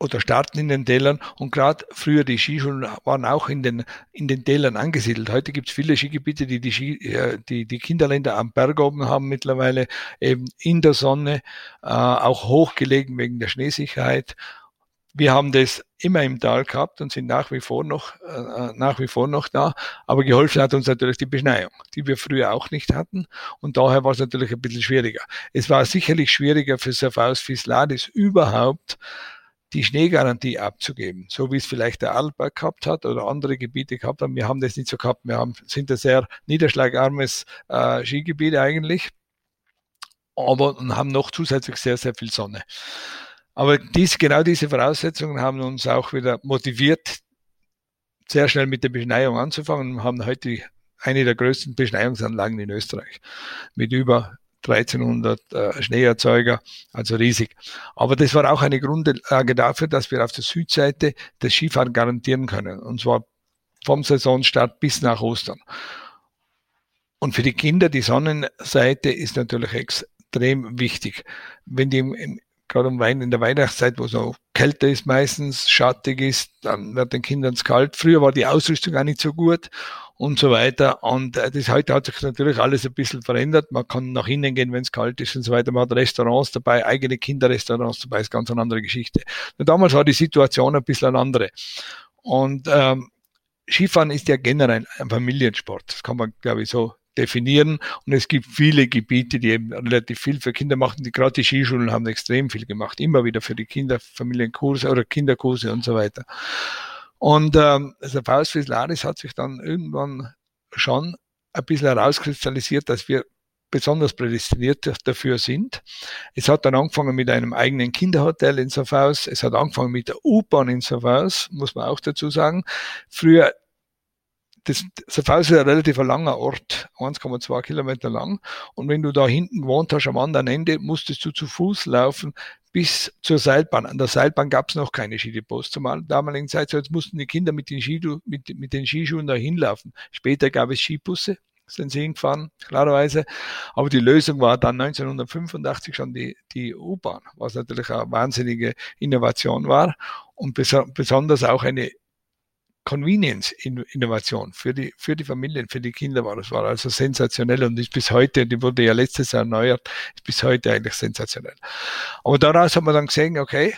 oder starten in den Tälern. Und gerade früher die Skischulen waren auch in den, in den Tälern angesiedelt. Heute gibt es viele Skigebiete, die die, Ski, äh, die die Kinderländer am Berg oben haben mittlerweile, eben in der Sonne, äh, auch hochgelegen wegen der Schneesicherheit. Wir haben das immer im Tal gehabt und sind nach wie vor noch, äh, nach wie vor noch da. Aber geholfen hat uns natürlich die Beschneiung, die wir früher auch nicht hatten. Und daher war es natürlich ein bisschen schwieriger. Es war sicherlich schwieriger für Servaus Fisladis überhaupt, die Schneegarantie abzugeben, so wie es vielleicht der Arlberg gehabt hat oder andere Gebiete gehabt haben. Wir haben das nicht so gehabt. Wir haben, sind ein sehr niederschlagarmes äh, Skigebiet eigentlich, aber haben noch zusätzlich sehr, sehr viel Sonne. Aber dies, genau diese Voraussetzungen haben uns auch wieder motiviert, sehr schnell mit der Beschneiung anzufangen und haben heute eine der größten Beschneiungsanlagen in Österreich mit über 1300 äh, Schneeerzeuger, also riesig. Aber das war auch eine Grundlage dafür, dass wir auf der Südseite das Skifahren garantieren können. Und zwar vom Saisonstart bis nach Ostern. Und für die Kinder, die Sonnenseite ist natürlich extrem wichtig. Wenn die im, im, gerade um Wein in der Weihnachtszeit, wo so kälter ist meistens, schattig ist, dann wird den Kindern es kalt. Früher war die Ausrüstung auch nicht so gut und so weiter. Und äh, das heute hat sich natürlich alles ein bisschen verändert. Man kann nach innen gehen, wenn es kalt ist und so weiter. Man hat Restaurants dabei, eigene Kinderrestaurants dabei, ist ganz eine andere Geschichte. Und damals war die Situation ein bisschen eine andere. Und ähm, Skifahren ist ja generell ein Familiensport. Das kann man, glaube ich, so definieren. Und es gibt viele Gebiete, die eben relativ viel für Kinder machen. Die, gerade die Skischulen haben extrem viel gemacht. Immer wieder für die Kinder, Familienkurse oder Kinderkurse und so weiter. Und ähm, also Faust Laris hat sich dann irgendwann schon ein bisschen herauskristallisiert, dass wir besonders prädestiniert dafür sind. Es hat dann angefangen mit einem eigenen Kinderhotel in Sofhaus. Es hat angefangen mit der U-Bahn in Sofhaus, muss man auch dazu sagen. Früher das Sofhaus ist ein relativ langer Ort, 1,2 Kilometer lang. Und wenn du da hinten gewohnt hast, am anderen Ende, musstest du zu Fuß laufen bis zur Seilbahn. An der Seilbahn gab es noch keine Skidepots zur damaligen Zeit. So jetzt mussten die Kinder mit den, Skidu mit, mit den Skischuhen da hinlaufen. Später gab es Skibusse, sind sie hingefahren, klarerweise. Aber die Lösung war dann 1985 schon die, die U-Bahn, was natürlich eine wahnsinnige Innovation war und besonders auch eine Convenience-Innovation für die, für die Familien, für die Kinder war. Das war also sensationell und ist bis heute, die wurde ja letztes Jahr erneuert, ist bis heute eigentlich sensationell. Aber daraus hat man dann gesehen, okay,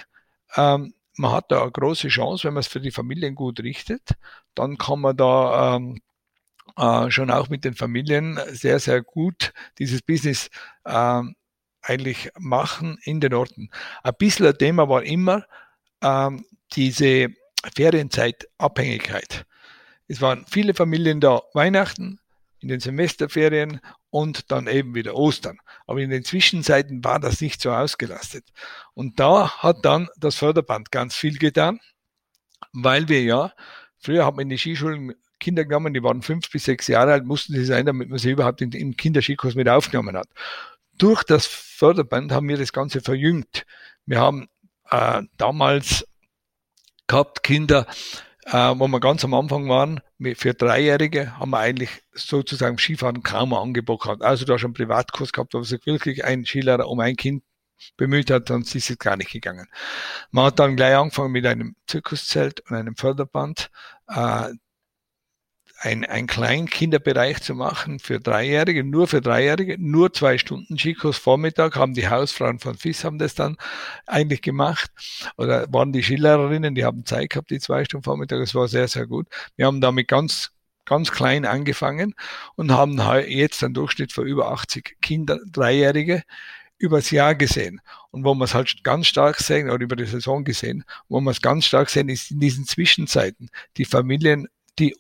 ähm, man hat da eine große Chance, wenn man es für die Familien gut richtet, dann kann man da ähm, äh, schon auch mit den Familien sehr, sehr gut dieses Business ähm, eigentlich machen in den Orten. Ein bisschen ein Thema war immer ähm, diese Ferienzeitabhängigkeit. Es waren viele Familien da Weihnachten, in den Semesterferien und dann eben wieder Ostern. Aber in den Zwischenzeiten war das nicht so ausgelastet. Und da hat dann das Förderband ganz viel getan, weil wir ja, früher hat man in die Skischulen Kinder genommen, die waren fünf bis sechs Jahre alt, mussten sie sein, damit man sie überhaupt in, im Kinderskikurs mit aufgenommen hat. Durch das Förderband haben wir das Ganze verjüngt. Wir haben äh, damals gehabt Kinder, äh, wo wir ganz am Anfang waren, für Dreijährige haben wir eigentlich sozusagen Skifahren kaum ein Angebot gehabt. Also da schon einen Privatkurs gehabt, wo sich wirklich ein Skilehrer um ein Kind bemüht hat, sonst ist es gar nicht gegangen. Man hat dann gleich angefangen mit einem Zirkuszelt und einem Förderband. Äh, ein, ein kleinen Kinderbereich zu machen für Dreijährige, nur für Dreijährige, nur zwei Stunden Skikurs Vormittag, haben die Hausfrauen von FIS haben das dann eigentlich gemacht oder waren die Skilehrerinnen, die haben Zeit gehabt, die zwei Stunden Vormittag, es war sehr, sehr gut. Wir haben damit ganz ganz klein angefangen und haben jetzt einen Durchschnitt von über 80 Kinder, Dreijährige übers Jahr gesehen. Und wo man es halt ganz stark sehen, oder über die Saison gesehen, wo man es ganz stark sehen, ist in diesen Zwischenzeiten. Die Familien die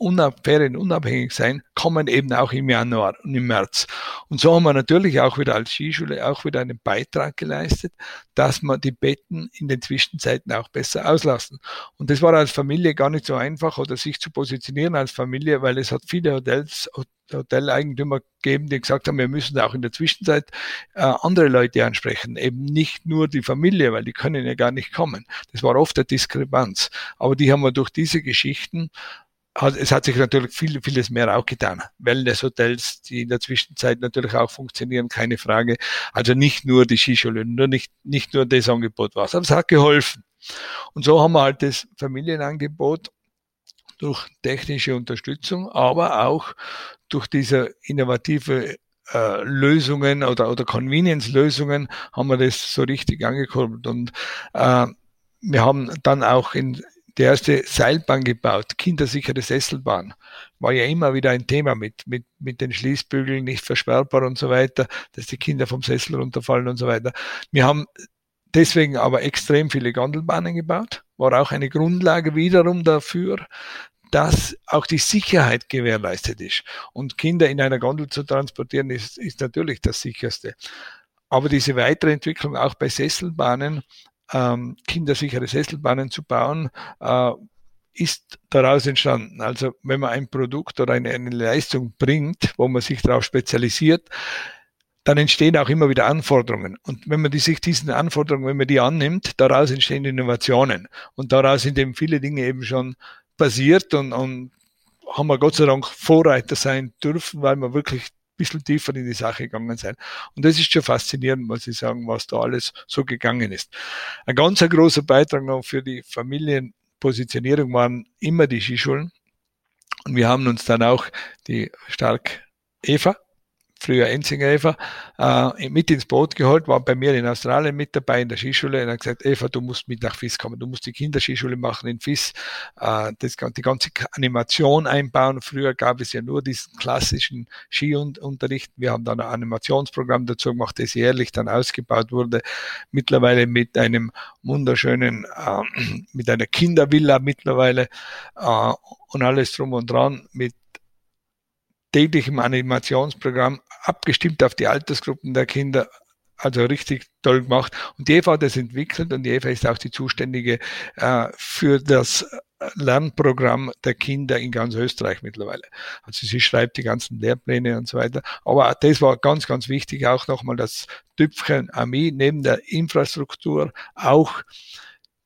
Ferien unabhängig sein, kommen eben auch im Januar und im März. Und so haben wir natürlich auch wieder als Skischule auch wieder einen Beitrag geleistet, dass man die Betten in den Zwischenzeiten auch besser auslassen. Und das war als Familie gar nicht so einfach oder sich zu positionieren als Familie, weil es hat viele Hotels, Hoteleigentümer gegeben, die gesagt haben, wir müssen auch in der Zwischenzeit äh, andere Leute ansprechen, eben nicht nur die Familie, weil die können ja gar nicht kommen. Das war oft eine Diskrepanz. Aber die haben wir durch diese Geschichten hat, es hat sich natürlich viel, vieles mehr auch getan. Wellness-Hotels, die in der Zwischenzeit natürlich auch funktionieren, keine Frage. Also nicht nur die Skischule, nur nicht, nicht nur das Angebot war aber es hat geholfen. Und so haben wir halt das Familienangebot durch technische Unterstützung, aber auch durch diese innovative äh, Lösungen oder, oder Convenience-Lösungen haben wir das so richtig angekurbelt. Und äh, wir haben dann auch in, die erste Seilbahn gebaut, kindersichere Sesselbahn. War ja immer wieder ein Thema mit, mit, mit den Schließbügeln nicht versperrbar und so weiter, dass die Kinder vom Sessel runterfallen und so weiter. Wir haben deswegen aber extrem viele Gondelbahnen gebaut, war auch eine Grundlage wiederum dafür, dass auch die Sicherheit gewährleistet ist. Und Kinder in einer Gondel zu transportieren, ist, ist natürlich das sicherste. Aber diese weitere Entwicklung auch bei Sesselbahnen ähm, kindersichere Sesselbahnen zu bauen, äh, ist daraus entstanden. Also wenn man ein Produkt oder eine, eine Leistung bringt, wo man sich darauf spezialisiert, dann entstehen auch immer wieder Anforderungen. Und wenn man die, sich diesen Anforderungen, wenn man die annimmt, daraus entstehen Innovationen. Und daraus sind eben viele Dinge eben schon passiert und, und haben wir Gott sei Dank Vorreiter sein dürfen, weil wir wirklich bisschen tiefer in die Sache gegangen sein. Und das ist schon faszinierend, muss ich sagen, was da alles so gegangen ist. Ein ganz großer Beitrag noch für die Familienpositionierung waren immer die Skischulen. Und wir haben uns dann auch die Stark Eva früher Enzinger Eva, äh, mit ins Boot geholt, war bei mir in Australien mit dabei in der Skischule und hat gesagt, Eva, du musst mit nach FIS kommen, du musst die Kinderskischule machen in FIS, äh, das, die ganze Animation einbauen. Früher gab es ja nur diesen klassischen Skiunterricht. Wir haben dann ein Animationsprogramm dazu gemacht, das jährlich dann ausgebaut wurde. Mittlerweile mit einem wunderschönen, äh, [CLEARS THROAT] mit einer Kindervilla mittlerweile äh, und alles drum und dran mit täglichem Animationsprogramm abgestimmt auf die Altersgruppen der Kinder. Also richtig toll gemacht. Und die Eva hat das entwickelt und die Eva ist auch die Zuständige äh, für das Lernprogramm der Kinder in ganz Österreich mittlerweile. Also sie schreibt die ganzen Lehrpläne und so weiter. Aber das war ganz, ganz wichtig, auch nochmal das Tüpfchen Armee neben der Infrastruktur auch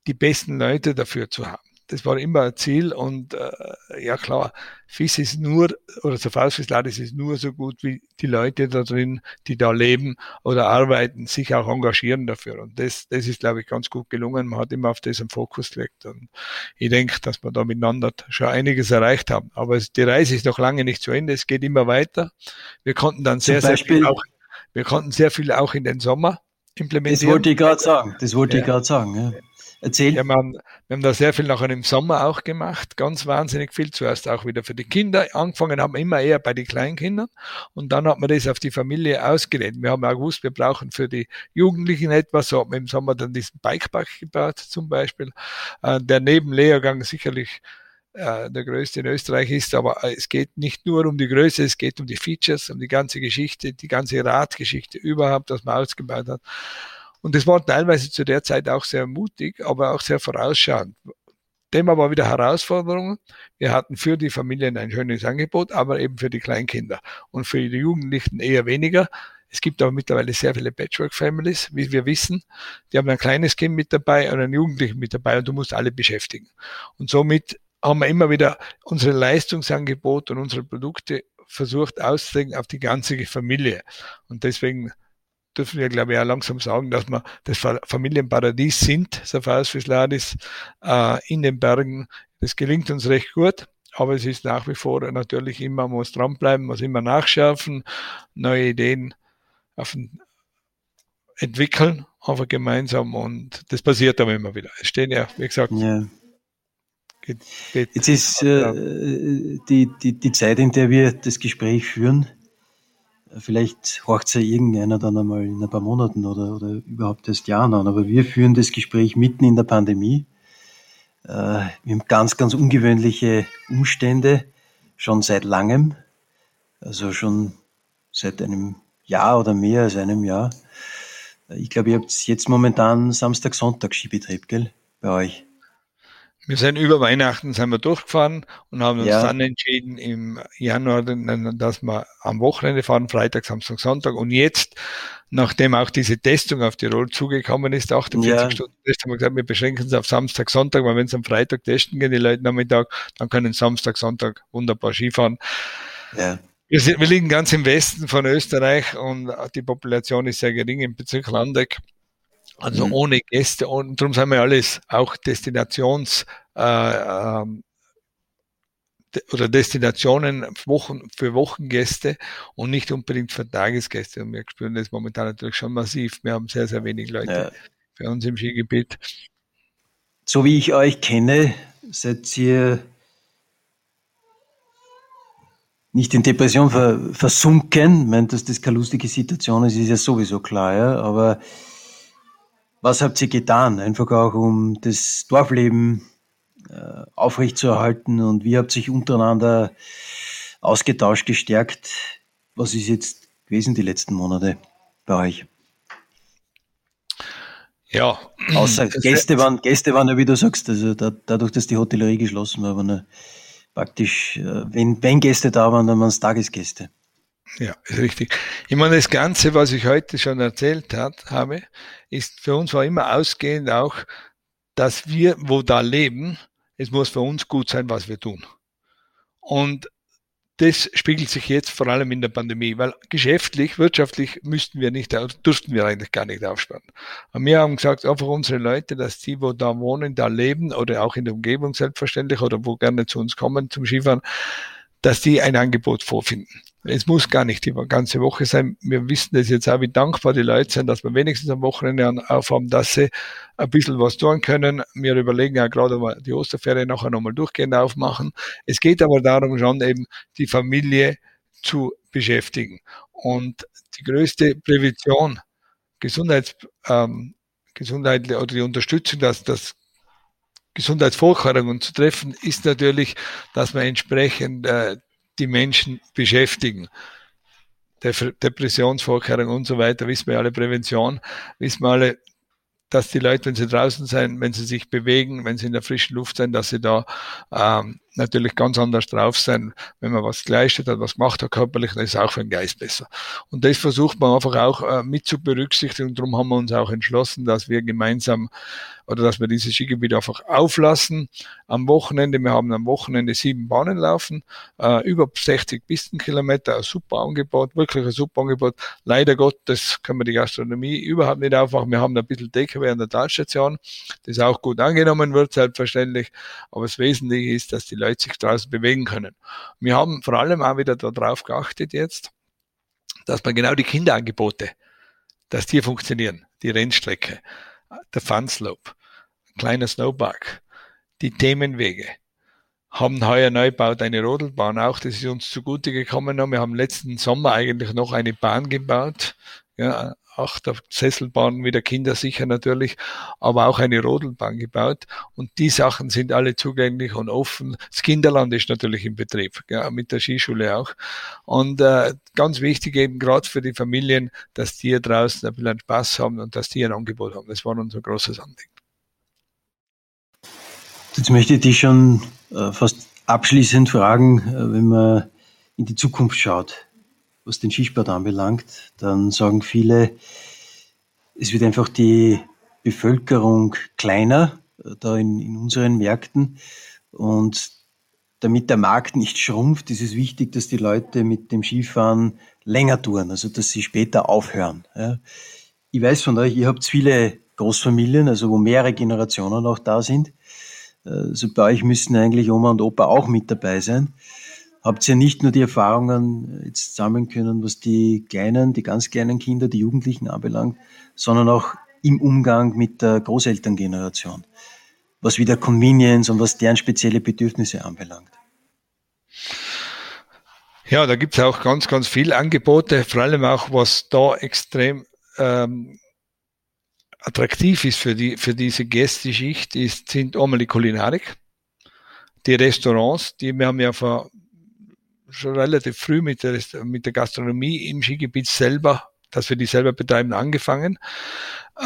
die besten Leute dafür zu haben das war immer ein Ziel und äh, ja klar, FIS ist nur, oder so FIS Ladis ist nur so gut wie die Leute da drin, die da leben oder arbeiten, sich auch engagieren dafür. Und das, das ist, glaube ich, ganz gut gelungen. Man hat immer auf das einen Fokus gelegt. Und ich denke, dass wir da miteinander schon einiges erreicht haben. Aber die Reise ist noch lange nicht zu Ende. Es geht immer weiter. Wir konnten dann sehr, sehr viel auch, wir konnten sehr viel auch in den Sommer implementieren. Das wollte ich gerade sagen. Das wollte ja. ich gerade sagen. Ja. Erzähl. Ja, man, wir haben da sehr viel nachher im Sommer auch gemacht, ganz wahnsinnig viel. Zuerst auch wieder für die Kinder. Angefangen haben wir immer eher bei den Kleinkindern und dann hat man das auf die Familie ausgedehnt. Wir haben auch gewusst, wir brauchen für die Jugendlichen etwas. So haben wir im Sommer dann diesen Bikepark gebaut zum Beispiel, äh, der neben Lehrgang sicherlich äh, der größte in Österreich ist, aber es geht nicht nur um die Größe, es geht um die Features, um die ganze Geschichte, die ganze Radgeschichte überhaupt, was man ausgebaut hat. Und das war teilweise zu der Zeit auch sehr mutig, aber auch sehr vorausschauend. Thema war wieder Herausforderungen. Wir hatten für die Familien ein schönes Angebot, aber eben für die Kleinkinder und für die Jugendlichen eher weniger. Es gibt aber mittlerweile sehr viele Patchwork-Families, wie wir wissen. Die haben ein kleines Kind mit dabei und einen Jugendlichen mit dabei und du musst alle beschäftigen. Und somit haben wir immer wieder unsere Leistungsangebot und unsere Produkte versucht auszulegen auf die ganze Familie. Und deswegen dürfen wir, glaube ich, auch langsam sagen, dass wir das Familienparadies sind, Safari Fisladis, äh, in den Bergen. Das gelingt uns recht gut, aber es ist nach wie vor natürlich immer, man muss dranbleiben, muss immer nachschärfen, neue Ideen auf, entwickeln, aber gemeinsam und das passiert aber immer wieder. Es stehen ja, wie gesagt, ja. Geht, geht Jetzt ist äh, die, die, die Zeit, in der wir das Gespräch führen, Vielleicht horcht ja irgendeiner dann einmal in ein paar Monaten oder, oder überhaupt erst Jahren an. Aber wir führen das Gespräch mitten in der Pandemie. Äh, wir haben ganz, ganz ungewöhnliche Umstände schon seit langem. Also schon seit einem Jahr oder mehr als einem Jahr. Ich glaube, ihr habt jetzt momentan Samstag, Sonntag Skibetrieb, gell? Bei euch. Wir sind über Weihnachten sind wir durchgefahren und haben uns ja. dann entschieden im Januar, dass wir am Wochenende fahren, Freitag, Samstag, Sonntag. Und jetzt, nachdem auch diese Testung auf Tirol zugekommen ist, 48 ja. Stunden Test, haben wir gesagt, wir beschränken es auf Samstag, Sonntag, weil wenn es am Freitag testen gehen, die Leute Nachmittag, dann können Samstag, Sonntag wunderbar Skifahren. Ja. Wir, sind, wir liegen ganz im Westen von Österreich und die Population ist sehr gering im Bezirk Landeck. Also mhm. ohne Gäste und darum sind wir alles auch Destinations äh, ähm, oder Destinationen Wochen, für Wochengäste und nicht unbedingt für Tagesgäste. Und wir spüren das momentan natürlich schon massiv. Wir haben sehr, sehr wenig Leute ja. für uns im Skigebiet. So wie ich euch kenne, seid ihr nicht in Depression versunken. Ich meine, dass das keine lustige Situation ist, ist ja sowieso klar, ja. Aber was habt ihr getan? Einfach auch um das Dorfleben äh, aufrechtzuerhalten und wie habt ihr sich untereinander ausgetauscht, gestärkt? Was ist jetzt gewesen die letzten Monate bei euch? Ja. Außer Gäste waren, Gäste waren ja, wie du sagst, also da, dadurch, dass die Hotellerie geschlossen war, waren praktisch, äh, wenn, wenn Gäste da waren, dann waren es Tagesgäste. Ja, ist richtig. Ich meine, das Ganze, was ich heute schon erzählt hat, habe, ist für uns war immer ausgehend auch, dass wir, wo da leben, es muss für uns gut sein, was wir tun. Und das spiegelt sich jetzt vor allem in der Pandemie, weil geschäftlich, wirtschaftlich müssten wir nicht, durften wir eigentlich gar nicht aufsperren. Und wir haben gesagt, einfach unsere Leute, dass die, wo da wohnen, da leben oder auch in der Umgebung selbstverständlich oder wo gerne zu uns kommen zum Skifahren, dass die ein Angebot vorfinden. Es muss gar nicht die ganze Woche sein. Wir wissen das jetzt auch, wie dankbar die Leute sind, dass wir wenigstens am Wochenende aufhaben, dass sie ein bisschen was tun können. Wir überlegen ja gerade, ob wir die Osterferien nachher nochmal durchgehend aufmachen. Es geht aber darum, schon eben die Familie zu beschäftigen. Und die größte Prävention, Gesundheits, ähm, Gesundheit oder die Unterstützung, dass das Gesundheitsvorkehrungen zu treffen, ist natürlich, dass man entsprechend äh, die Menschen beschäftigen. Depressionsvorkehrungen und so weiter, wissen wir alle, Prävention, wissen wir alle, dass die Leute, wenn sie draußen sind, wenn sie sich bewegen, wenn sie in der frischen Luft sind, dass sie da ähm, natürlich ganz anders drauf sein, wenn man was geleistet hat, was gemacht hat körperlich, dann ist auch für den Geist besser. Und das versucht man einfach auch äh, mit zu berücksichtigen darum haben wir uns auch entschlossen, dass wir gemeinsam oder dass wir dieses Skigebiet einfach auflassen. Am Wochenende, wir haben am Wochenende sieben Bahnen laufen, äh, über 60 Pistenkilometer, ein super Angebot, wirklich ein super Angebot. Leider Gottes können wir die Gastronomie überhaupt nicht aufmachen. Wir haben ein bisschen DKW an der Talstation, das auch gut angenommen wird, selbstverständlich. Aber das Wesentliche ist, dass die Leute sich draußen bewegen können. Wir haben vor allem auch wieder darauf geachtet jetzt, dass man genau die Kinderangebote, dass die funktionieren. Die Rennstrecke, der Funslope, kleiner Snowpark, die Themenwege, haben heuer neu gebaut eine Rodelbahn auch, das ist uns zugute gekommen. Wir haben letzten Sommer eigentlich noch eine Bahn gebaut, ja, Achter Sesselbahn wieder kindersicher natürlich, aber auch eine Rodelbahn gebaut. Und die Sachen sind alle zugänglich und offen. Das Kinderland ist natürlich im Betrieb, ja, mit der Skischule auch. Und äh, ganz wichtig eben gerade für die Familien, dass die hier draußen ein bisschen Spaß haben und dass die ein Angebot haben. Das war unser großes Anliegen. Jetzt möchte ich dich schon äh, fast abschließend fragen, äh, wenn man in die Zukunft schaut, was den Skisport anbelangt, dann sagen viele, es wird einfach die Bevölkerung kleiner äh, da in, in unseren Märkten und damit der Markt nicht schrumpft, ist es wichtig, dass die Leute mit dem Skifahren länger touren, also dass sie später aufhören. Ja. Ich weiß von euch, ihr habt viele Großfamilien, also wo mehrere Generationen auch da sind. Also bei euch müssen eigentlich Oma und Opa auch mit dabei sein. Habt ihr nicht nur die Erfahrungen jetzt sammeln können, was die kleinen, die ganz kleinen Kinder, die Jugendlichen anbelangt, sondern auch im Umgang mit der Großelterngeneration, was wieder Convenience und was deren spezielle Bedürfnisse anbelangt? Ja, da gibt es auch ganz, ganz viele Angebote, vor allem auch, was da extrem ähm, attraktiv ist für, die, für diese Gästeschicht, ist, sind einmal die Kulinarik, die Restaurants, die wir haben ja vor, schon relativ früh mit der, mit der Gastronomie im Skigebiet selber, dass wir die selber betreiben, angefangen.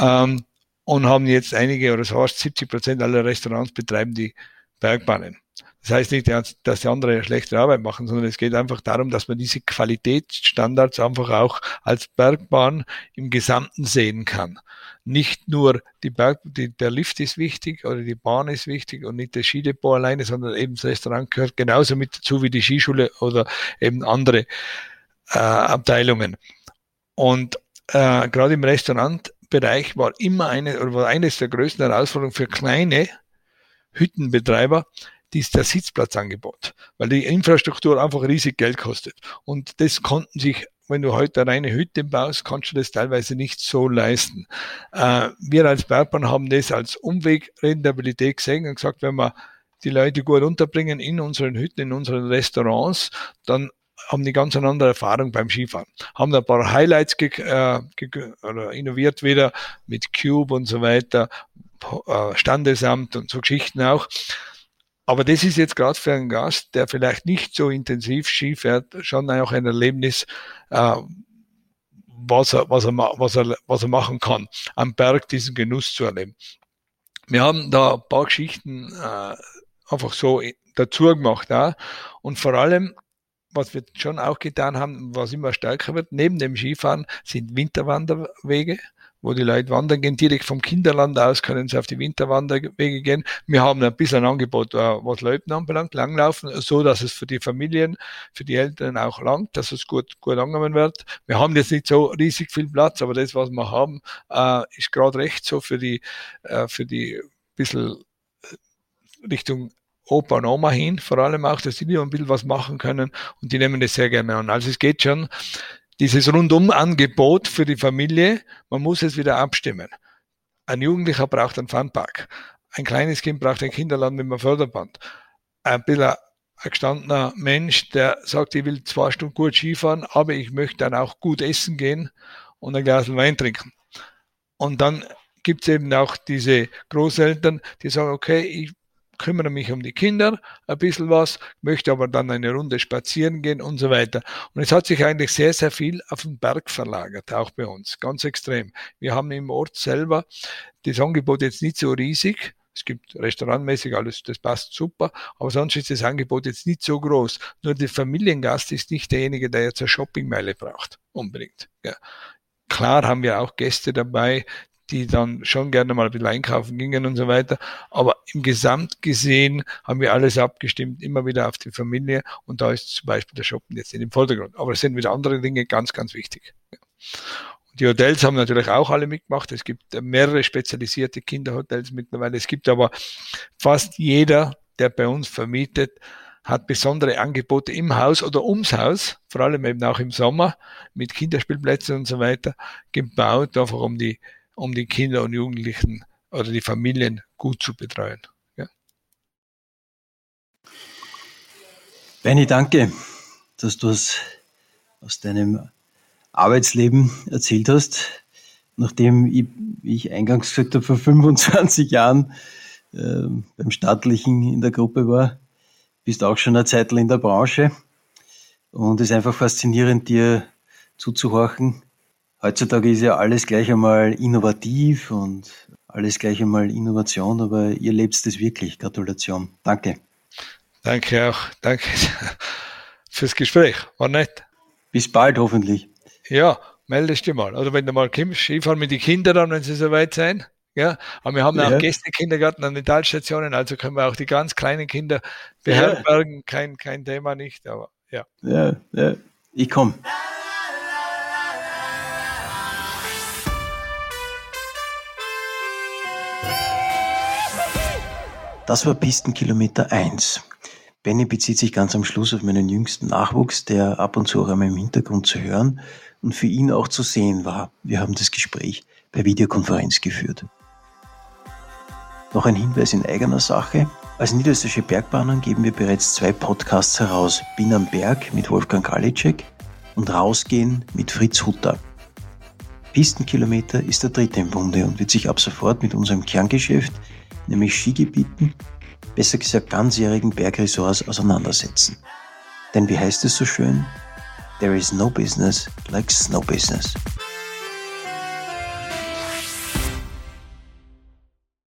Ähm, und haben jetzt einige oder so 70 Prozent aller Restaurants betreiben die Bergbahnen. Das heißt nicht, dass die anderen eine schlechte Arbeit machen, sondern es geht einfach darum, dass man diese Qualitätsstandards einfach auch als Bergbahn im Gesamten sehen kann. Nicht nur die Berg, die, der Lift ist wichtig oder die Bahn ist wichtig und nicht das Skidepot alleine, sondern eben das Restaurant gehört genauso mit dazu wie die Skischule oder eben andere äh, Abteilungen. Und äh, gerade im Restaurantbereich war immer eine oder war eines der größten Herausforderungen für kleine Hüttenbetreiber, die ist der Sitzplatzangebot, weil die Infrastruktur einfach riesig Geld kostet. Und das konnten sich wenn du heute eine reine Hütte baust, kannst du das teilweise nicht so leisten. Äh, wir als Bergbahn haben das als Umwegrentabilität gesehen und gesagt, wenn wir die Leute gut unterbringen in unseren Hütten, in unseren Restaurants, dann haben die ganz eine andere Erfahrung beim Skifahren. Haben ein paar Highlights ge äh, oder innoviert wieder mit Cube und so weiter, äh, Standesamt und so Geschichten auch. Aber das ist jetzt gerade für einen Gast, der vielleicht nicht so intensiv Ski fährt, schon auch ein Erlebnis, äh, was, er, was, er, was, er, was er machen kann, am Berg diesen Genuss zu erleben. Wir haben da ein paar Geschichten äh, einfach so dazu gemacht. Und vor allem, was wir schon auch getan haben, was immer stärker wird, neben dem Skifahren sind Winterwanderwege wo die Leute wandern gehen. Direkt vom Kinderland aus können sie auf die Winterwanderwege gehen. Wir haben ein bisschen ein Angebot, äh, was Leuten anbelangt, langlaufen, so dass es für die Familien, für die Eltern auch langt, dass es gut, gut angenommen wird. Wir haben jetzt nicht so riesig viel Platz, aber das, was wir haben, äh, ist gerade recht so für die, äh, für die bisschen Richtung Opa und Oma hin, vor allem auch, dass die ein bisschen was machen können und die nehmen das sehr gerne an. Also es geht schon dieses Rundum-Angebot für die Familie, man muss es wieder abstimmen. Ein Jugendlicher braucht einen Funpark. Ein kleines Kind braucht ein Kinderland mit einem Förderband. Ein bisschen ein gestandener Mensch, der sagt, ich will zwei Stunden gut Skifahren, aber ich möchte dann auch gut essen gehen und ein Glas Wein trinken. Und dann gibt es eben auch diese Großeltern, die sagen, okay, ich kümmere mich um die Kinder ein bisschen was, möchte aber dann eine Runde spazieren gehen und so weiter. Und es hat sich eigentlich sehr, sehr viel auf den Berg verlagert, auch bei uns, ganz extrem. Wir haben im Ort selber das Angebot jetzt nicht so riesig, es gibt restaurantmäßig alles, das passt super, aber sonst ist das Angebot jetzt nicht so groß. Nur der Familiengast ist nicht derjenige, der jetzt eine Shoppingmeile braucht, unbedingt. Ja. Klar haben wir auch Gäste dabei, die dann schon gerne mal ein bisschen einkaufen gingen und so weiter. Aber im Gesamt gesehen haben wir alles abgestimmt, immer wieder auf die Familie und da ist zum Beispiel der Shoppen jetzt in dem Vordergrund. Aber es sind wieder andere Dinge ganz, ganz wichtig. Die Hotels haben natürlich auch alle mitgemacht. Es gibt mehrere spezialisierte Kinderhotels mittlerweile. Es gibt aber fast jeder, der bei uns vermietet, hat besondere Angebote im Haus oder ums Haus, vor allem eben auch im Sommer mit Kinderspielplätzen und so weiter, gebaut, einfach um die um die Kinder und Jugendlichen oder die Familien gut zu betreuen. Ja. Benny, danke, dass du es aus deinem Arbeitsleben erzählt hast. nachdem ich, wie ich eingangs gesagt habe, vor 25 Jahren äh, beim Staatlichen in der Gruppe war, bist auch schon eine Zeit in der Branche. Und es ist einfach faszinierend, dir zuzuhorchen. Heutzutage ist ja alles gleich einmal innovativ und alles gleich einmal Innovation, aber ihr lebt es wirklich. Gratulation. Danke. Danke auch. Danke [LAUGHS] fürs Gespräch. War nett. Bis bald hoffentlich. Ja, meldest dich mal. Oder wenn du mal kommst, Skifahren mit den Kindern dann, wenn sie soweit sein. Ja, aber wir haben ja. auch Gästekindergarten an den Talstationen, also können wir auch die ganz kleinen Kinder beherbergen. Ja. Kein, kein Thema nicht, aber ja. Ja, ja. ich komme. Das war Pistenkilometer 1. Benny bezieht sich ganz am Schluss auf meinen jüngsten Nachwuchs, der ab und zu auch einmal im Hintergrund zu hören und für ihn auch zu sehen war. Wir haben das Gespräch per Videokonferenz geführt. Noch ein Hinweis in eigener Sache. Als Niederösterreichische Bergbahnen geben wir bereits zwei Podcasts heraus. Bin am Berg mit Wolfgang Galicek und Rausgehen mit Fritz Hutter. Pistenkilometer ist der dritte im Bunde und wird sich ab sofort mit unserem Kerngeschäft nämlich Skigebieten, besser gesagt ganzjährigen Bergresorts auseinandersetzen. Denn wie heißt es so schön? There is no business like snow business.